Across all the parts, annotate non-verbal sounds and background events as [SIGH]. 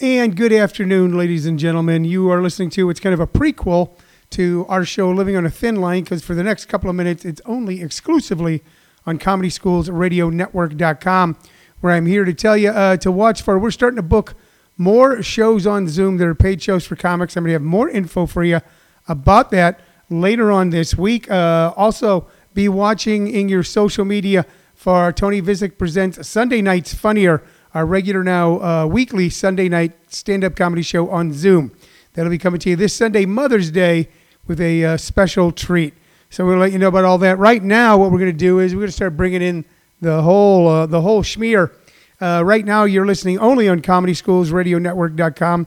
And good afternoon, ladies and gentlemen. You are listening to it's kind of a prequel to our show, Living on a Thin Line, because for the next couple of minutes, it's only exclusively on Comedy Schools Radio Network.com, where I'm here to tell you uh, to watch for. We're starting to book more shows on Zoom that are paid shows for comics. I'm going to have more info for you about that later on this week. Uh, also, be watching in your social media for Tony Visick Presents Sunday Nights Funnier our regular now uh, weekly Sunday night stand up comedy show on Zoom. That'll be coming to you this Sunday, Mother's Day, with a uh, special treat. So we'll let you know about all that. Right now, what we're going to do is we're going to start bringing in the whole uh, the whole schmear. Uh, right now, you're listening only on ComedySchoolsRadioNetwork.com,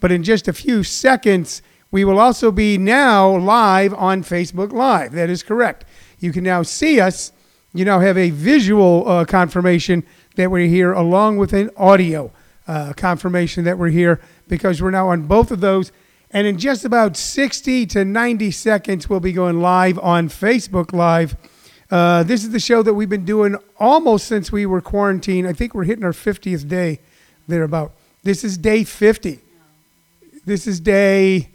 but in just a few seconds, we will also be now live on Facebook Live. That is correct. You can now see us. You now have a visual uh, confirmation that we're here, along with an audio uh, confirmation that we're here, because we're now on both of those. And in just about 60 to 90 seconds, we'll be going live on Facebook Live. Uh, this is the show that we've been doing almost since we were quarantined. I think we're hitting our 50th day thereabout. This is day 50. This is day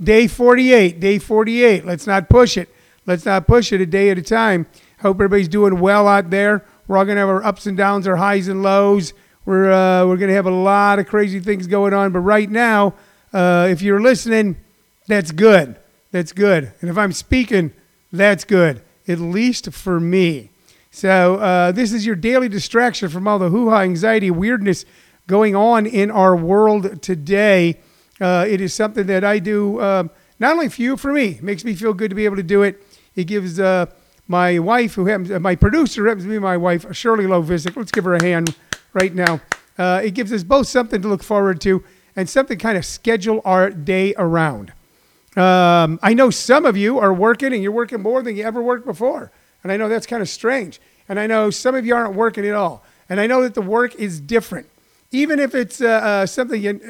day 48. Day 48. Let's not push it. Let's not push it a day at a time. Hope everybody's doing well out there. We're all going to have our ups and downs, our highs and lows. We're, uh, we're going to have a lot of crazy things going on. But right now, uh, if you're listening, that's good. That's good. And if I'm speaking, that's good, at least for me. So uh, this is your daily distraction from all the hoo-ha, anxiety, weirdness going on in our world today. Uh, it is something that I do um, not only for you, for me. It makes me feel good to be able to do it. It gives uh, my wife, who happens, my producer happens to be my wife, Shirley Lovisic. Let's give her a hand right now. Uh, it gives us both something to look forward to and something kind of schedule our day around. Um, I know some of you are working and you're working more than you ever worked before. And I know that's kind of strange. And I know some of you aren't working at all. And I know that the work is different. Even if it's uh, uh, something, you,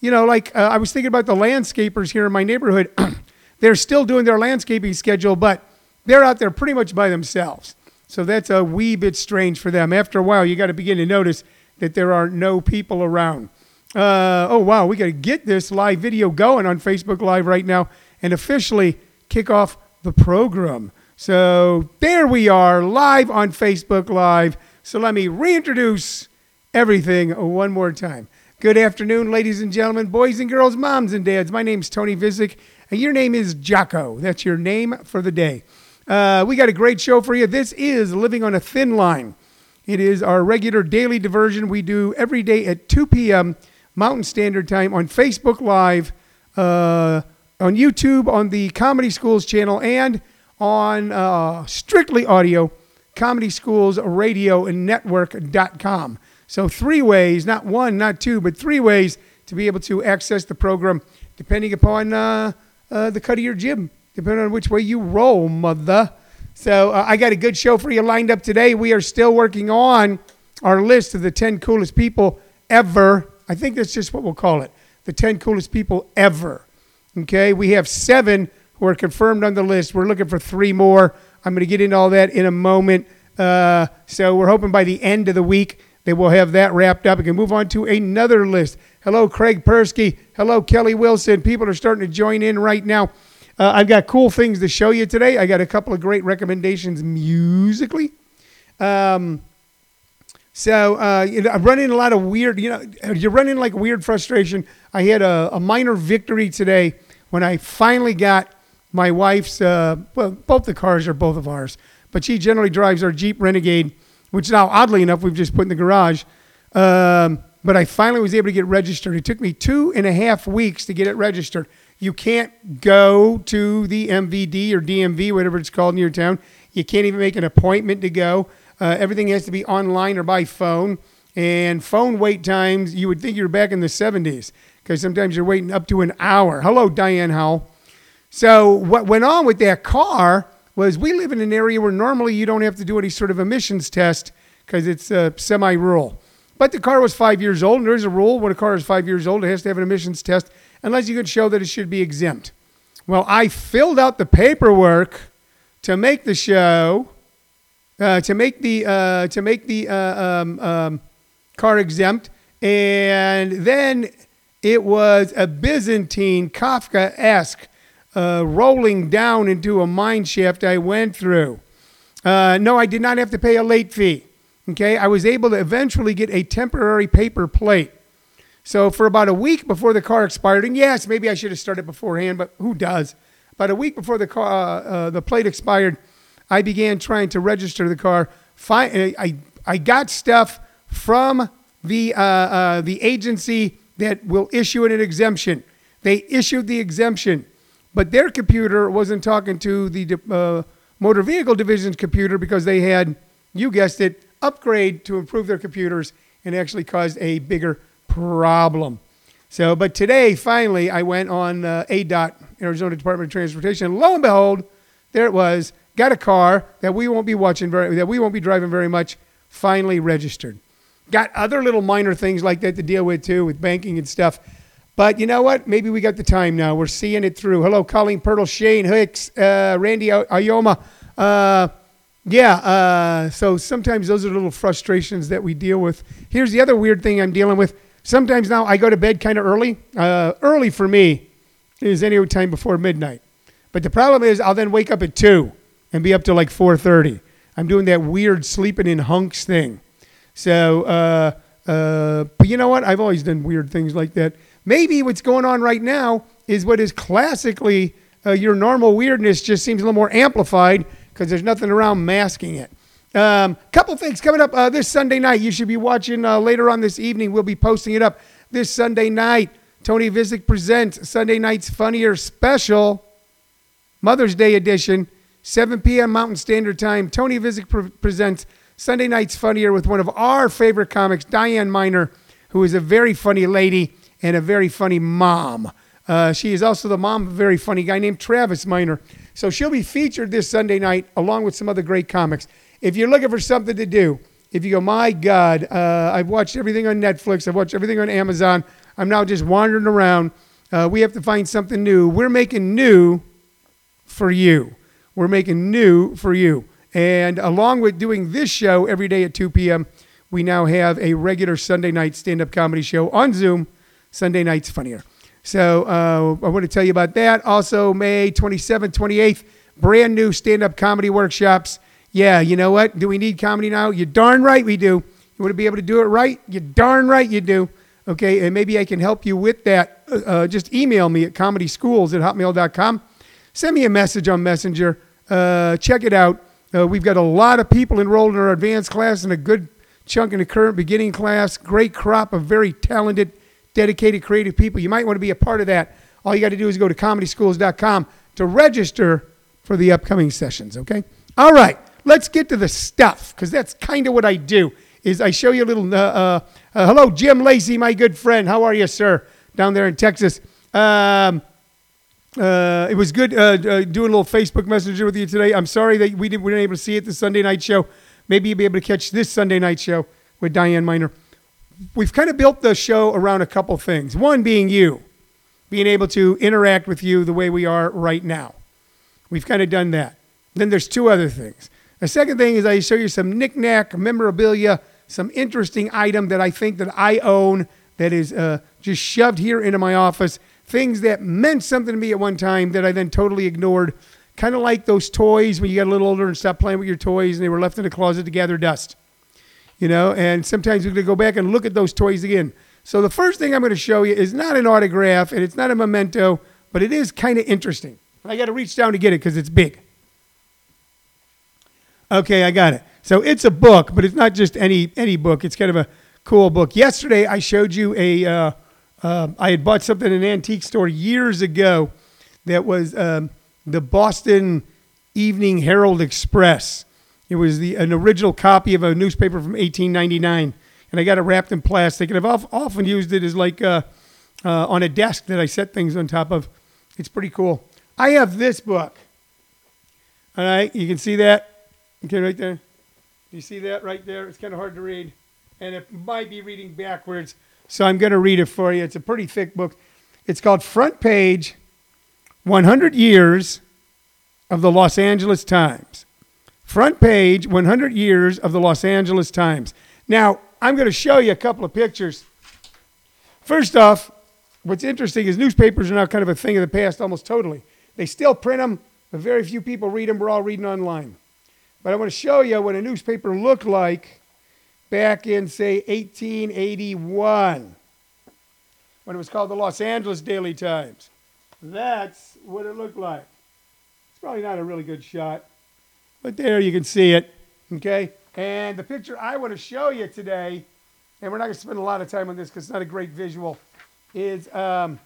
you know, like uh, I was thinking about the landscapers here in my neighborhood. [CLEARS THROAT] They're still doing their landscaping schedule, but they're out there pretty much by themselves. So that's a wee bit strange for them. After a while, you got to begin to notice that there are no people around. Uh, oh, wow, we got to get this live video going on Facebook Live right now and officially kick off the program. So there we are, live on Facebook Live. So let me reintroduce everything one more time. Good afternoon, ladies and gentlemen, boys and girls, moms and dads. My name is Tony Visick, and your name is Jocko. That's your name for the day. Uh, we got a great show for you. This is Living on a Thin Line. It is our regular daily diversion we do every day at 2 p.m. Mountain Standard Time on Facebook Live, uh, on YouTube, on the Comedy Schools channel, and on uh, Strictly Audio, Comedy Schools Radio and Network.com. So, three ways, not one, not two, but three ways to be able to access the program depending upon uh, uh, the cut of your jib depending on which way you roll, mother. So uh, I got a good show for you lined up today. We are still working on our list of the 10 coolest people ever. I think that's just what we'll call it the 10 coolest people ever. Okay, we have seven who are confirmed on the list. We're looking for three more. I'm going to get into all that in a moment. Uh, so we're hoping by the end of the week that we'll have that wrapped up. We can move on to another list. Hello, Craig Persky. Hello, Kelly Wilson. People are starting to join in right now. Uh, I've got cool things to show you today. I got a couple of great recommendations musically. Um, so uh, you know, I'm running a lot of weird. You know, you're running like weird frustration. I had a, a minor victory today when I finally got my wife's. Uh, well, both the cars are both of ours, but she generally drives our Jeep Renegade, which now, oddly enough, we've just put in the garage. Um, but I finally was able to get registered. It took me two and a half weeks to get it registered. You can't go to the MVD or DMV, whatever it's called in your town. You can't even make an appointment to go. Uh, everything has to be online or by phone. And phone wait times, you would think you're back in the 70s because sometimes you're waiting up to an hour. Hello, Diane Howell. So, what went on with that car was we live in an area where normally you don't have to do any sort of emissions test because it's uh, semi rural. But the car was five years old, and there's a rule when a car is five years old, it has to have an emissions test unless you could show that it should be exempt. Well, I filled out the paperwork to make the show, uh, to make the uh, to make the uh, um, um, car exempt, And then it was a Byzantine, Kafka esque, uh, rolling down into a mine shaft I went through. Uh, no, I did not have to pay a late fee. Okay, I was able to eventually get a temporary paper plate. So for about a week before the car expired, and yes, maybe I should have started beforehand, but who does? About a week before the car, uh, uh, the plate expired, I began trying to register the car. Fi- I, I got stuff from the uh, uh, the agency that will issue an exemption. They issued the exemption, but their computer wasn't talking to the uh, motor vehicle division's computer because they had, you guessed it, upgrade to improve their computers and actually caused a bigger problem. So, but today, finally, I went on uh, ADOT, Arizona Department of Transportation, and lo and behold, there it was. Got a car that we won't be watching very, that we won't be driving very much. Finally registered. Got other little minor things like that to deal with too, with banking and stuff. But you know what? Maybe we got the time now. We're seeing it through. Hello, Colleen Pirtle, Shane Hicks, uh, Randy Ayoma. Uh, yeah, uh, so sometimes those are little frustrations that we deal with. Here's the other weird thing I'm dealing with. Sometimes now I go to bed kind of early. Uh, early for me is any time before midnight. But the problem is I'll then wake up at 2 and be up to like 4.30. I'm doing that weird sleeping in hunks thing. So, uh, uh, but you know what? I've always done weird things like that. Maybe what's going on right now is what is classically uh, your normal weirdness just seems a little more amplified because there's nothing around masking it. Um, couple things coming up uh, this Sunday night. You should be watching uh, later on this evening. We'll be posting it up this Sunday night. Tony Visick presents Sunday night's funnier special, Mother's Day edition, 7 p.m. Mountain Standard Time. Tony Visick pre- presents Sunday night's funnier with one of our favorite comics, Diane Miner, who is a very funny lady and a very funny mom. Uh, she is also the mom of a very funny guy named Travis Miner. So she'll be featured this Sunday night along with some other great comics. If you're looking for something to do, if you go, my God, uh, I've watched everything on Netflix, I've watched everything on Amazon, I'm now just wandering around. Uh, we have to find something new. We're making new for you. We're making new for you. And along with doing this show every day at 2 p.m., we now have a regular Sunday night stand up comedy show on Zoom. Sunday night's funnier. So uh, I want to tell you about that. Also, May 27th, 28th, brand new stand up comedy workshops. Yeah, you know what? Do we need comedy now? You darn right we do. You want to be able to do it right? You darn right you do. Okay, and maybe I can help you with that. Uh, uh just email me at comedyschools at hotmail.com. Send me a message on Messenger. Uh, check it out. Uh, we've got a lot of people enrolled in our advanced class and a good chunk in the current beginning class. Great crop of very talented, dedicated, creative people. You might want to be a part of that. All you got to do is go to comedyschools.com to register for the upcoming sessions, okay? All right let's get to the stuff because that's kind of what I do. Is I show you a little. Uh, uh, uh, hello, Jim Lacey, my good friend. How are you, sir? Down there in Texas. Um, uh, it was good uh, uh, doing a little Facebook Messenger with you today. I'm sorry that we, did, we weren't able to see it the Sunday night show. Maybe you'll be able to catch this Sunday night show with Diane Miner. We've kind of built the show around a couple things. One being you, being able to interact with you the way we are right now. We've kind of done that. Then there's two other things. The second thing is I show you some knickknack memorabilia, some interesting item that I think that I own that is uh, just shoved here into my office. Things that meant something to me at one time that I then totally ignored. Kind of like those toys when you got a little older and stopped playing with your toys and they were left in the closet to gather dust. You know, and sometimes we're going to go back and look at those toys again. So the first thing I'm going to show you is not an autograph and it's not a memento, but it is kind of interesting. I got to reach down to get it because it's big. Okay, I got it. So it's a book, but it's not just any any book. It's kind of a cool book. Yesterday, I showed you a. Uh, uh, I had bought something in an antique store years ago that was um, the Boston Evening Herald Express. It was the an original copy of a newspaper from 1899, and I got it wrapped in plastic. And I've often used it as like uh, uh, on a desk that I set things on top of. It's pretty cool. I have this book. All right, you can see that. Okay, right there. You see that right there? It's kind of hard to read. And it might be reading backwards. So I'm going to read it for you. It's a pretty thick book. It's called Front Page 100 Years of the Los Angeles Times. Front Page 100 Years of the Los Angeles Times. Now, I'm going to show you a couple of pictures first off, what's interesting is newspapers are now kind of a thing of the past almost totally. They still print them, but very few people read them. We're all reading online. But I want to show you what a newspaper looked like back in, say, 1881 when it was called the Los Angeles Daily Times. That's what it looked like. It's probably not a really good shot, but there you can see it. Okay? And the picture I want to show you today, and we're not going to spend a lot of time on this because it's not a great visual, is um,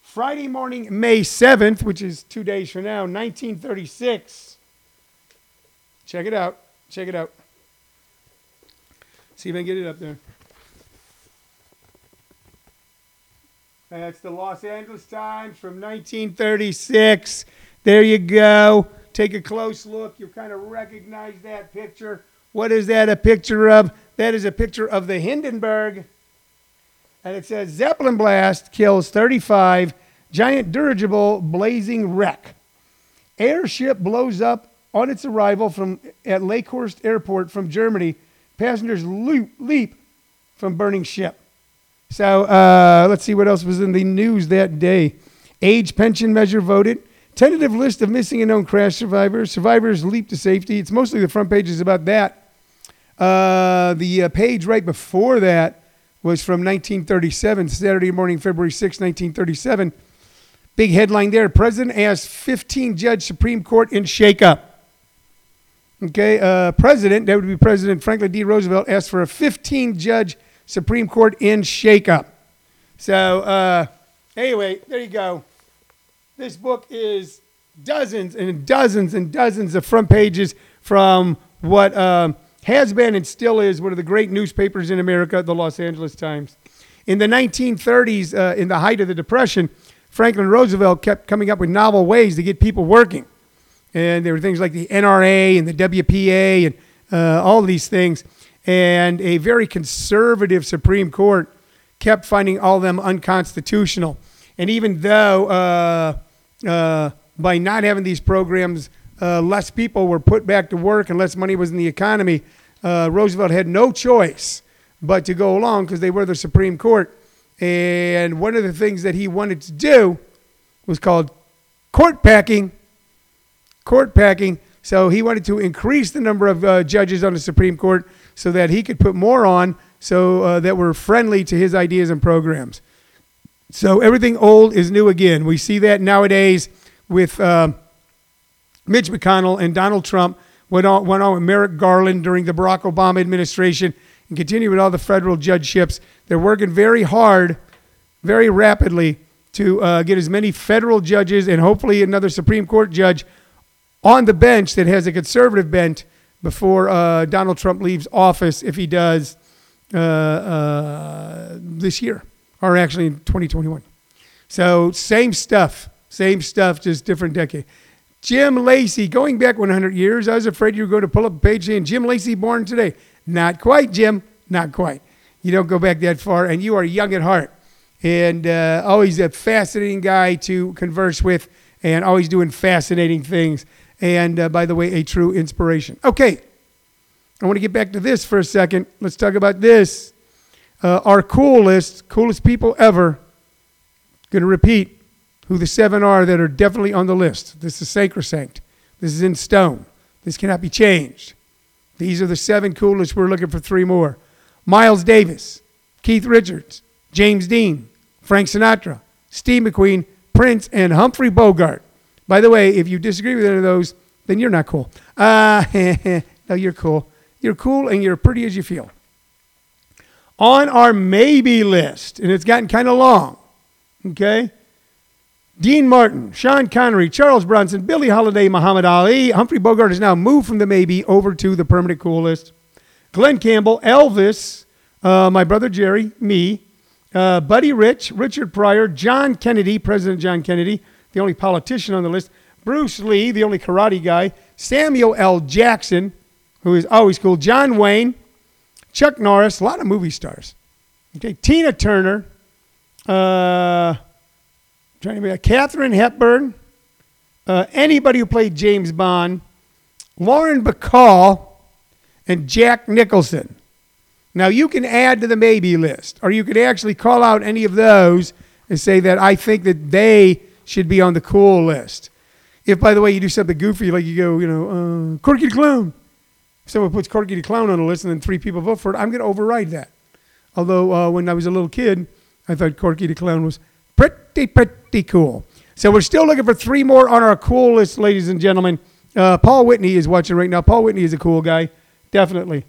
Friday morning, May 7th, which is two days from now, 1936. Check it out. Check it out. See if I can get it up there. That's the Los Angeles Times from 1936. There you go. Take a close look. You kind of recognize that picture. What is that a picture of? That is a picture of the Hindenburg. And it says Zeppelin blast kills 35, giant dirigible blazing wreck. Airship blows up on its arrival from at Lakehurst Airport from Germany. Passengers leap, leap from burning ship. So uh, let's see what else was in the news that day. Age pension measure voted. Tentative list of missing and known crash survivors. Survivors leap to safety. It's mostly the front pages about that. Uh, the uh, page right before that was from 1937, Saturday morning, February 6, 1937. Big headline there. President asks 15 judge Supreme Court in shakeup. Okay, uh, President, that would be President Franklin D. Roosevelt, asked for a 15 judge Supreme Court in shakeup. So, uh, anyway, there you go. This book is dozens and dozens and dozens of front pages from what um, has been and still is one of the great newspapers in America, the Los Angeles Times. In the 1930s, uh, in the height of the Depression, Franklin Roosevelt kept coming up with novel ways to get people working. And there were things like the NRA and the WPA and uh, all these things and a very conservative Supreme Court kept finding all of them unconstitutional. And even though uh, uh, by not having these programs, uh, less people were put back to work and less money was in the economy, uh, Roosevelt had no choice but to go along because they were the Supreme Court. And one of the things that he wanted to do was called court packing. Court packing. So he wanted to increase the number of uh, judges on the Supreme Court so that he could put more on so uh, that were friendly to his ideas and programs. So everything old is new again. We see that nowadays with uh, Mitch McConnell and Donald Trump, went on, went on with Merrick Garland during the Barack Obama administration, and continue with all the federal judgeships. They're working very hard, very rapidly to uh, get as many federal judges and hopefully another Supreme Court judge on the bench that has a conservative bent before uh, Donald Trump leaves office, if he does uh, uh, this year, or actually in 2021. So same stuff, same stuff, just different decade. Jim Lacey, going back 100 years, I was afraid you were going to pull up a page saying Jim Lacey born today. Not quite, Jim. Not quite. You don't go back that far, and you are young at heart, and uh, always a fascinating guy to converse with, and always doing fascinating things and uh, by the way, a true inspiration. Okay, I want to get back to this for a second. Let's talk about this. Uh, our coolest, coolest people ever. Going to repeat who the seven are that are definitely on the list. This is sacrosanct. This is in stone. This cannot be changed. These are the seven coolest. We're looking for three more. Miles Davis, Keith Richards, James Dean, Frank Sinatra, Steve McQueen, Prince, and Humphrey Bogart. By the way, if you disagree with any of those, then you're not cool. Uh, [LAUGHS] no, you're cool. You're cool and you're pretty as you feel. On our maybe list, and it's gotten kind of long, okay? Dean Martin, Sean Connery, Charles Bronson, Billie Holiday, Muhammad Ali. Humphrey Bogart has now moved from the maybe over to the permanent cool list. Glen Campbell, Elvis, uh, my brother Jerry, me, uh, Buddy Rich, Richard Pryor, John Kennedy, President John Kennedy, the only politician on the list, Bruce Lee, the only karate guy, Samuel L. Jackson, who is always cool, John Wayne, Chuck Norris, a lot of movie stars. Okay, Tina Turner, uh, trying to be Katharine Hepburn, uh, anybody who played James Bond, Lauren Bacall, and Jack Nicholson. Now, you can add to the maybe list, or you could actually call out any of those and say that I think that they should be on the cool list. If, by the way, you do something goofy, like you go, you know, uh, Corky the Clown. If someone puts Corky the Clown on the list and then three people vote for it, I'm going to override that. Although, uh, when I was a little kid, I thought Corky the Clown was pretty, pretty cool. So we're still looking for three more on our cool list, ladies and gentlemen. Uh, Paul Whitney is watching right now. Paul Whitney is a cool guy, definitely.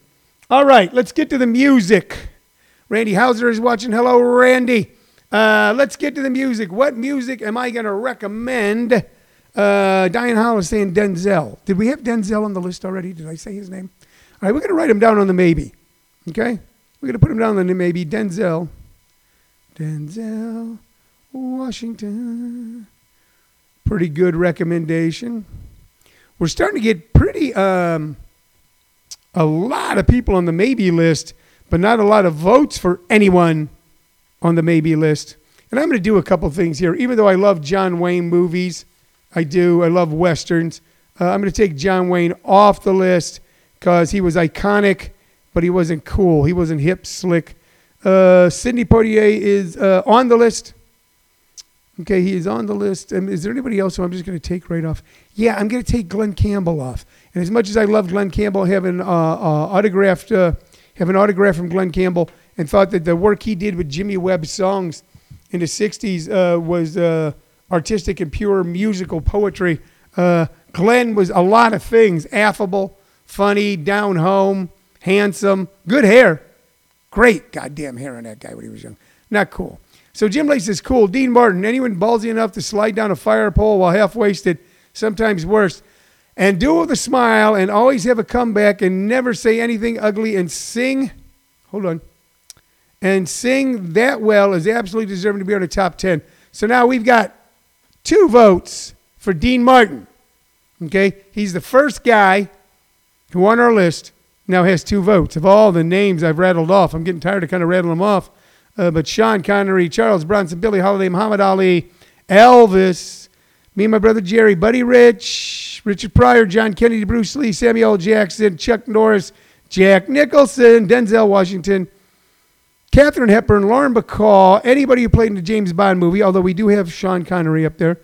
All right, let's get to the music. Randy Hauser is watching. Hello, Randy. Uh, let's get to the music. What music am I going to recommend? Uh, Diane Howell is saying Denzel. Did we have Denzel on the list already? Did I say his name? All right, we're going to write him down on the maybe. Okay? We're going to put him down on the maybe. Denzel. Denzel Washington. Pretty good recommendation. We're starting to get pretty, um, a lot of people on the maybe list, but not a lot of votes for anyone on the maybe list. And I'm going to do a couple things here. Even though I love John Wayne movies, I do. I love westerns. Uh, I'm going to take John Wayne off the list because he was iconic, but he wasn't cool. He wasn't hip, slick. Uh, Sidney Poitier is uh, on the list. Okay, he is on the list. And is there anybody else who I'm just going to take right off? Yeah, I'm going to take Glen Campbell off. And as much as I love Glen Campbell, having uh, uh, autographed, uh, have an autograph from Glen Campbell, and thought that the work he did with Jimmy Webb's songs in the '60s uh, was uh, artistic and pure musical poetry. Uh, Glen was a lot of things: affable, funny, down home, handsome, good hair, great goddamn hair on that guy when he was young. Not cool. So Jim Lace is cool. Dean Martin, anyone ballsy enough to slide down a fire pole while half wasted, sometimes worse, and do it with a smile and always have a comeback and never say anything ugly and sing. Hold on. And sing that well is absolutely deserving to be on the top 10. So now we've got two votes for Dean Martin. Okay? He's the first guy who on our list now has two votes. Of all the names I've rattled off, I'm getting tired of kind of rattling them off. Uh, but Sean Connery, Charles Bronson, Billie Holiday, Muhammad Ali, Elvis, me and my brother Jerry, Buddy Rich, Richard Pryor, John Kennedy, Bruce Lee, Samuel Jackson, Chuck Norris, Jack Nicholson, Denzel Washington, Katharine Hepburn, Lauren Bacall, anybody who played in the James Bond movie, although we do have Sean Connery up there,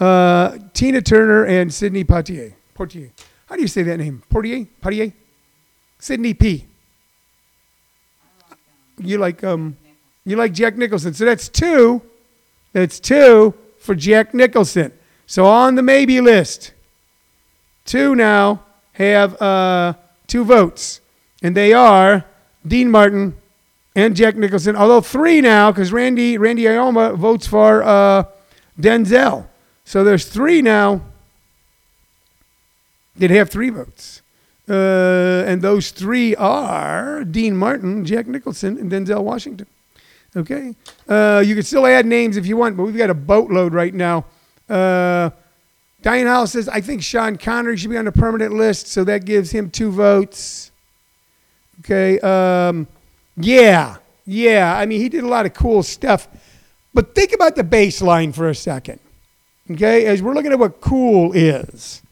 uh, Tina Turner, and Sidney Poitier. Portier. How do you say that name? Portier? Poitier? Sidney P. You like um, you like Jack Nicholson. So that's two. That's two for Jack Nicholson. So on the maybe list, two now have uh, two votes, and they are Dean Martin and Jack Nicholson. Although three now, because Randy Randy Ioma votes for uh, Denzel. So there's three now that have three votes. Uh, and those three are Dean Martin, Jack Nicholson, and Denzel Washington. Okay. Uh, you can still add names if you want, but we've got a boatload right now. Uh, Diane Howell says, I think Sean Connery should be on the permanent list, so that gives him two votes. Okay. Um, yeah. Yeah. I mean, he did a lot of cool stuff. But think about the baseline for a second. Okay. As we're looking at what cool is.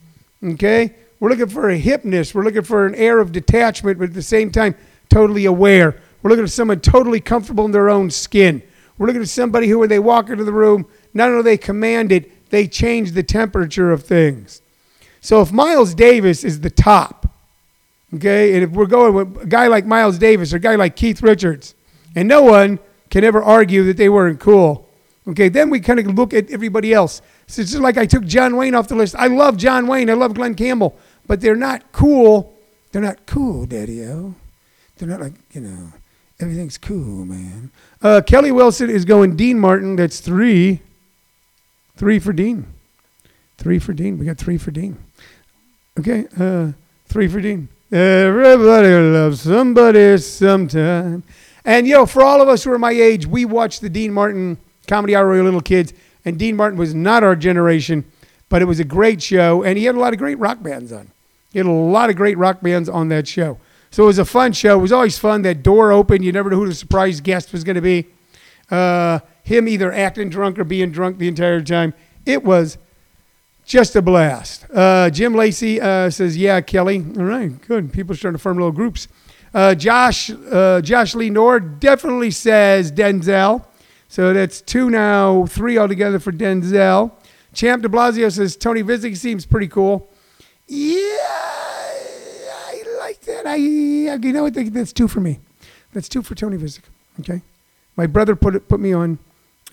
Okay. We're looking for a hipness. We're looking for an air of detachment, but at the same time, totally aware. We're looking at someone totally comfortable in their own skin. We're looking at somebody who, when they walk into the room, not only they command it, they change the temperature of things. So if Miles Davis is the top, okay, and if we're going with a guy like Miles Davis or a guy like Keith Richards, and no one can ever argue that they weren't cool, okay, then we kind of look at everybody else. So it's just like I took John Wayne off the list. I love John Wayne. I love Glen Campbell, but they're not cool. They're not cool, Daddy-O. They're not like, you know, Everything's cool, man. Uh, Kelly Wilson is going Dean Martin. That's three. Three for Dean. Three for Dean. We got three for Dean. Okay. Uh, three for Dean. Everybody loves somebody sometime. And, you know, for all of us who are my age, we watched the Dean Martin Comedy Hour when little kids. And Dean Martin was not our generation, but it was a great show. And he had a lot of great rock bands on. He had a lot of great rock bands on that show. So it was a fun show. It was always fun. That door open. You never knew who the surprise guest was going to be. Uh, him either acting drunk or being drunk the entire time. It was just a blast. Uh, Jim Lacey uh, says, "Yeah, Kelly. All right, good. People starting to form little groups." Uh, Josh uh, Josh Lee Nord definitely says Denzel. So that's two now, three altogether for Denzel. Champ de Blasio says Tony Visick seems pretty cool. Yeah, I like that. I you know what? That's two for me. That's two for Tony Visick. Okay, my brother put it put me on,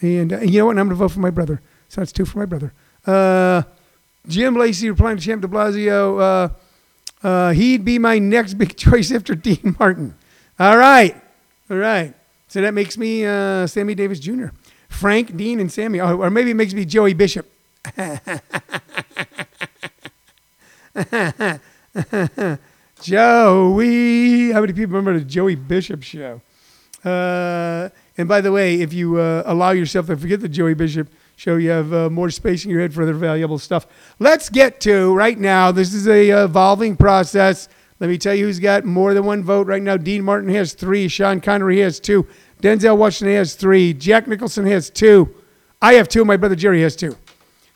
and uh, you know what? I'm gonna vote for my brother. So that's two for my brother. Uh, Jim Lacey replying to Champ de Blasio. Uh, uh, he'd be my next big [LAUGHS] choice after Dean Martin. All right. All right. So that makes me uh, Sammy Davis Jr. Frank, Dean, and Sammy. Oh, or maybe it makes me Joey Bishop. [LAUGHS] Joey. How many people remember the Joey Bishop show? Uh, and by the way, if you uh, allow yourself to forget the Joey Bishop show you have uh, more space in your head for other valuable stuff. Let's get to right now. This is a uh, evolving process. Let me tell you who's got more than one vote right now. Dean Martin has three. Sean Connery has two. Denzel Washington has three. Jack Nicholson has two. I have two. My brother Jerry has two.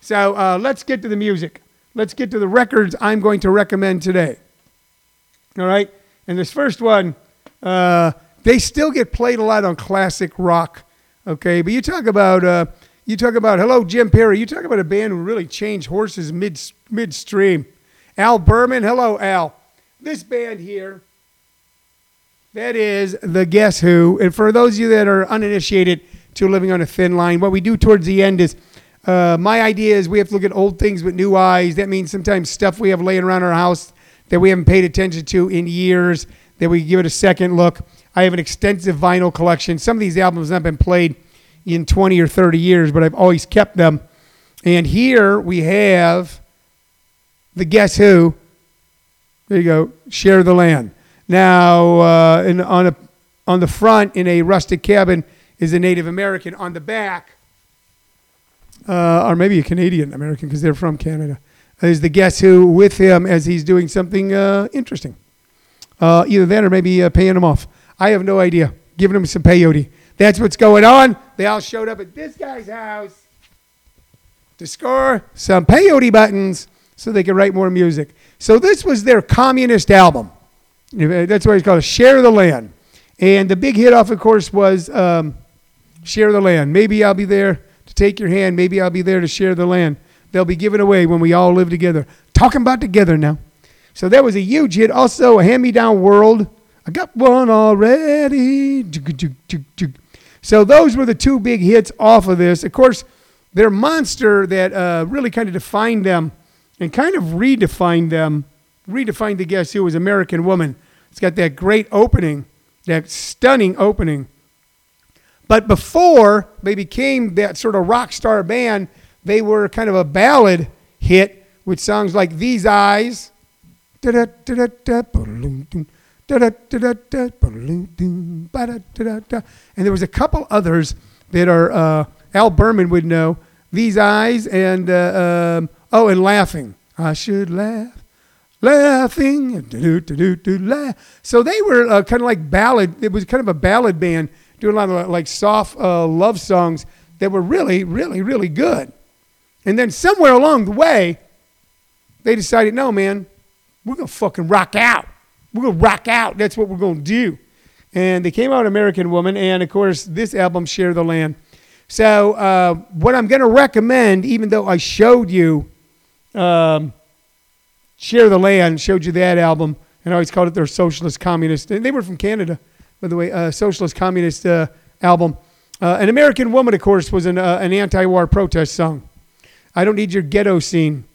So uh, let's get to the music. Let's get to the records I'm going to recommend today. All right. And this first one, uh, they still get played a lot on classic rock. Okay. But you talk about uh, you talk about hello, Jim Perry. You talk about a band who really changed horses mid midstream. Al Berman, hello, Al. This band here, that is the Guess Who. And for those of you that are uninitiated to living on a thin line, what we do towards the end is uh, my idea is we have to look at old things with new eyes. That means sometimes stuff we have laying around our house that we haven't paid attention to in years, that we give it a second look. I have an extensive vinyl collection. Some of these albums have not been played in 20 or 30 years, but I've always kept them. And here we have the Guess Who. There you go. Share the land. Now, uh, in, on, a, on the front, in a rustic cabin, is a Native American. On the back, uh, or maybe a Canadian American because they're from Canada, is the Guess Who with him as he's doing something uh, interesting. Uh, either that or maybe uh, paying him off. I have no idea. Giving him some peyote. That's what's going on. They all showed up at this guy's house to score some peyote buttons so they could write more music. So this was their communist album. That's why it's called Share the Land. And the big hit off, of course, was um, Share the Land. Maybe I'll be there to take your hand. Maybe I'll be there to share the land. They'll be given away when we all live together. Talking about together now. So that was a huge hit. Also, a hand me down world. I got one already. So those were the two big hits off of this. Of course, their monster that uh, really kind of defined them and kind of redefined them, redefined the Guess Who was American Woman. It's got that great opening, that stunning opening. But before they became that sort of rock star band, they were kind of a ballad hit with songs like These Eyes. And there was a couple others that are uh, Al Berman would know. These eyes and uh, um, oh, and laughing. I should laugh, laughing. So they were uh, kind of like ballad. It was kind of a ballad band doing a lot of like soft uh, love songs that were really, really, really good. And then somewhere along the way, they decided, no, man, we're gonna fucking rock out. We're going to rock out. That's what we're going to do. And they came out American Woman, and of course, this album, Share the Land. So, uh, what I'm going to recommend, even though I showed you um, Share the Land, showed you that album, and I always called it their socialist communist. And they were from Canada, by the way, uh, socialist communist uh, album. Uh, an American Woman, of course, was an, uh, an anti war protest song. I don't need your ghetto scene.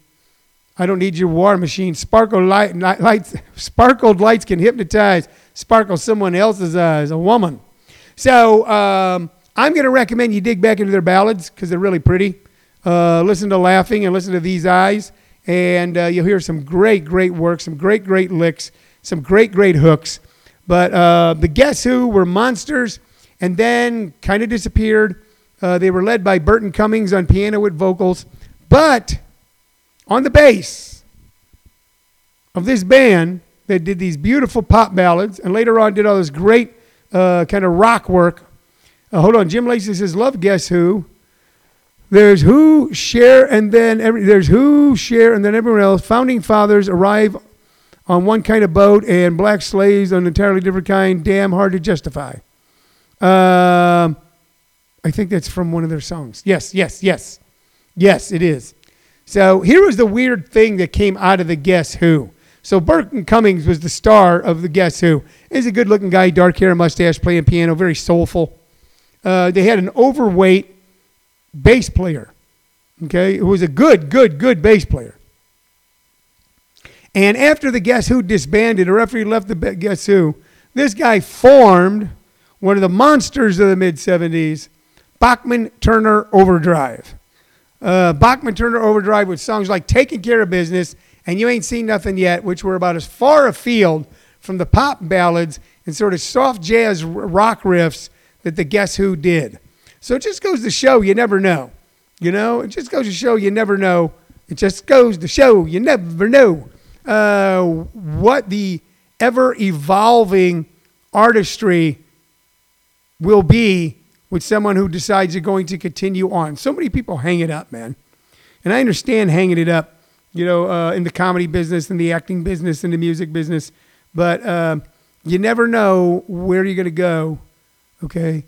I don't need your war machine. Sparkle light, lights, sparkled lights can hypnotize, sparkle someone else's eyes, a woman. So um, I'm going to recommend you dig back into their ballads because they're really pretty. Uh, listen to Laughing and listen to These Eyes, and uh, you'll hear some great, great work, some great, great licks, some great, great hooks. But uh, the Guess Who were monsters and then kind of disappeared. Uh, they were led by Burton Cummings on piano with vocals. But on the bass of this band that did these beautiful pop ballads and later on did all this great uh, kind of rock work. Uh, hold on, Jim Lacey says, "Love Guess Who." There's who share and then every, there's who share and then everyone else. Founding fathers arrive on one kind of boat and black slaves on an entirely different kind. Damn hard to justify. Um, I think that's from one of their songs. Yes, yes, yes. Yes, it is. So here was the weird thing that came out of the Guess Who. So Burton Cummings was the star of the Guess Who. He's a good-looking guy, dark hair, mustache, playing piano, very soulful. Uh, they had an overweight bass player, okay, who was a good, good, good bass player. And after the Guess Who disbanded, or after he left the Guess Who, this guy formed one of the monsters of the mid 70s, Bachman Turner Overdrive. Uh, Bachman Turner Overdrive with songs like Taking Care of Business and You Ain't Seen Nothing Yet, which were about as far afield from the pop ballads and sort of soft jazz rock riffs that the Guess Who did. So it just goes to show you never know. You know, it just goes to show you never know. It just goes to show you never know uh, what the ever evolving artistry will be with someone who decides they're going to continue on. So many people hang it up, man. And I understand hanging it up, you know, uh, in the comedy business, in the acting business, in the music business. But uh, you never know where you're going to go, okay,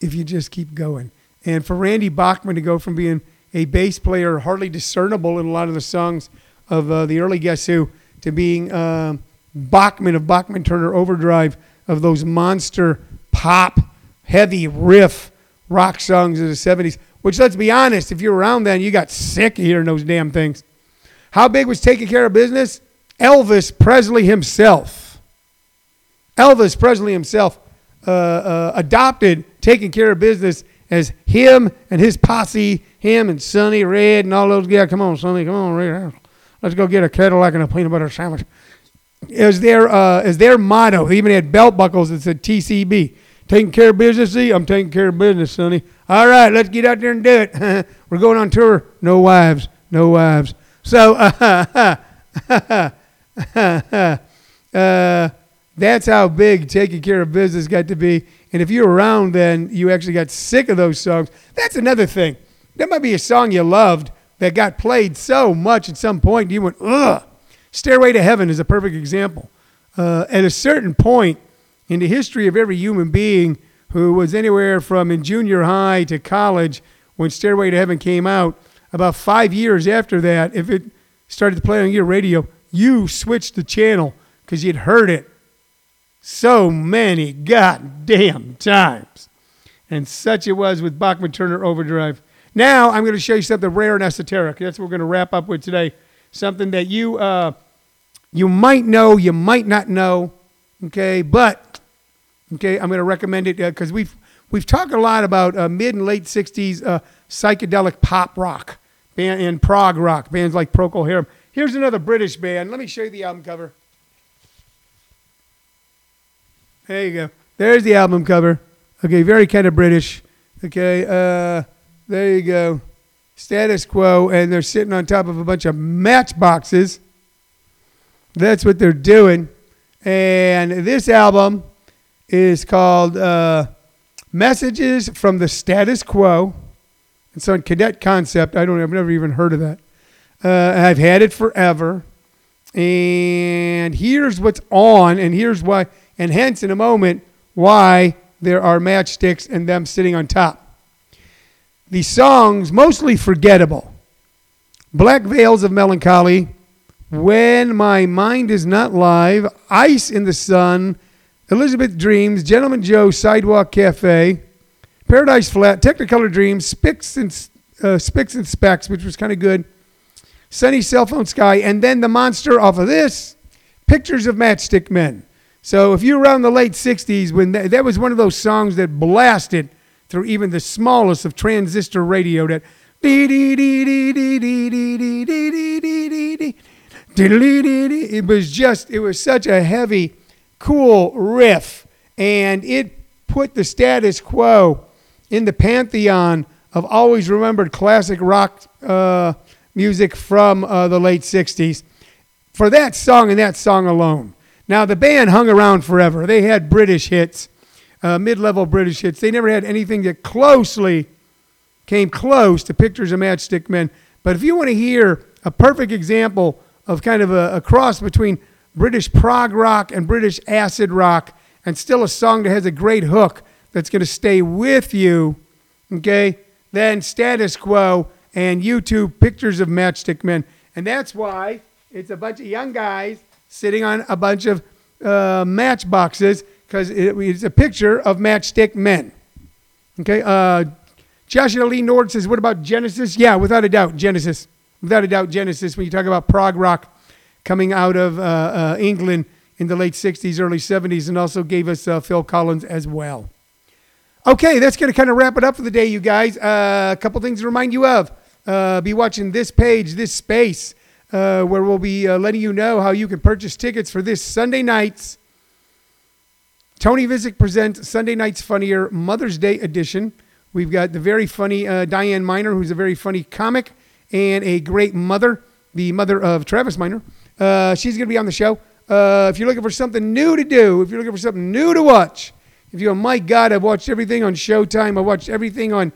if you just keep going. And for Randy Bachman to go from being a bass player, hardly discernible in a lot of the songs of uh, the early Guess Who, to being uh, Bachman of Bachman Turner Overdrive, of those monster pop, heavy riff rock songs of the 70s, which let's be honest, if you were around then, you got sick of hearing those damn things. How big was taking care of business? Elvis Presley himself. Elvis Presley himself uh, uh, adopted taking care of business as him and his posse, him and Sonny Red and all those guys. Come on, Sonny, come on, Red. Let's go get a Cadillac and a peanut butter sandwich as their uh, as their motto. They even had belt buckles that said TCB. Taking care of business, see? I'm taking care of business, Sonny. All right, let's get out there and do it. [LAUGHS] We're going on tour. No wives, no wives. So, uh, [LAUGHS] uh, that's how big taking care of business got to be. And if you were around then, you actually got sick of those songs. That's another thing. There might be a song you loved that got played so much at some point, you went, ugh. Stairway to Heaven is a perfect example. Uh, at a certain point in the history of every human being who was anywhere from in junior high to college when Stairway to Heaven came out, about five years after that, if it started to play on your radio, you switched the channel because you'd heard it so many goddamn times. And such it was with Bachman Turner Overdrive. Now I'm going to show you something rare and esoteric. That's what we're going to wrap up with today. Something that you uh, you might know, you might not know, okay? But okay, I'm going to recommend it because uh, we've we've talked a lot about uh, mid and late '60s uh, psychedelic pop rock band and prog rock bands like Procol Harum. Here's another British band. Let me show you the album cover. There you go. There's the album cover. Okay, very kind of British. Okay, uh, there you go. Status quo, and they're sitting on top of a bunch of matchboxes. That's what they're doing. And this album is called uh, Messages from the Status Quo. It's on Cadet Concept. I don't. I've never even heard of that. Uh, I've had it forever. And here's what's on, and here's why, and hence in a moment why there are matchsticks and them sitting on top. The songs mostly forgettable. Black Veils of Melancholy, when My Mind Is Not Live, Ice in the Sun, Elizabeth Dreams, Gentleman Joe Sidewalk Cafe, Paradise Flat, Technicolor Dreams, Spicks and, uh, Spicks and Specks, which was kind of good, Sunny Cellophane Sky, and then the monster off of this, Pictures of Matchstick Men. So if you're around the late 60s, when that, that was one of those songs that blasted through even the smallest of transistor radio that it was just, it was such a heavy, cool riff. And it put the status quo in the pantheon of always remembered classic rock uh, music from uh, the late 60s for that song and that song alone. Now, the band hung around forever. They had British hits, uh, mid level British hits. They never had anything that closely came close to Pictures of Matchstick Men. But if you want to hear a perfect example of kind of a, a cross between British prog rock and British acid rock, and still a song that has a great hook that's going to stay with you, okay, then Status Quo and YouTube pictures of Matchstick Men. And that's why it's a bunch of young guys sitting on a bunch of uh, matchboxes because it, it's a picture of Matchstick Men. Okay, uh, Joshua Lee Nord says, What about Genesis? Yeah, without a doubt, Genesis. Without a doubt, Genesis. When you talk about prog rock coming out of uh, uh, England in the late 60s, early 70s, and also gave us uh, Phil Collins as well. Okay, that's going to kind of wrap it up for the day, you guys. Uh, a couple things to remind you of. Uh, be watching this page, this space, uh, where we'll be letting you know how you can purchase tickets for this Sunday night's Tony Visick presents Sunday Night's Funnier Mother's Day edition. We've got the very funny Diane Miner, who's a very funny comic and a great mother, the mother of Travis Miner. Uh, she's going to be on the show. Uh, if you're looking for something new to do, if you're looking for something new to watch, if you're, my God, I've watched everything on Showtime. I've watched everything on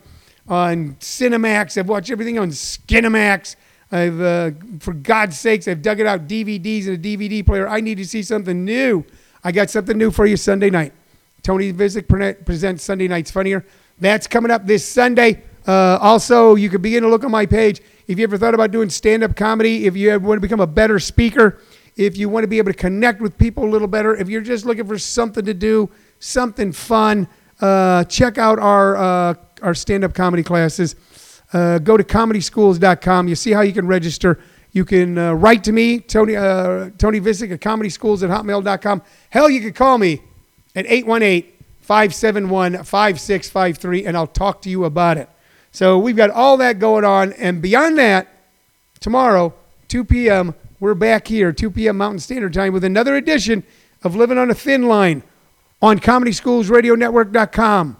on Cinemax. I've watched everything on Skinemax. I've, uh, for God's sakes, I've dug it out DVDs and a DVD player. I need to see something new. I got something new for you Sunday night. Tony Visick presents Sunday Nights Funnier. That's coming up this Sunday. Uh, also, you can begin to look on my page. If you ever thought about doing stand up comedy, if you ever want to become a better speaker, if you want to be able to connect with people a little better, if you're just looking for something to do, something fun, uh, check out our, uh, our stand up comedy classes. Uh, go to comedyschools.com. You see how you can register. You can uh, write to me, Tony, uh, Tony Visick at comedyschools at hotmail.com. Hell, you can call me at 818 571 5653 and I'll talk to you about it. So we've got all that going on. And beyond that, tomorrow, 2 p.m., we're back here, 2 p.m. Mountain Standard Time, with another edition of Living on a Thin Line on ComedySchoolsRadioNetwork.com,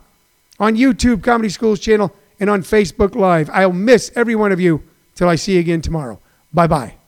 on YouTube Comedy Schools channel, and on Facebook Live. I'll miss every one of you till I see you again tomorrow. Bye bye.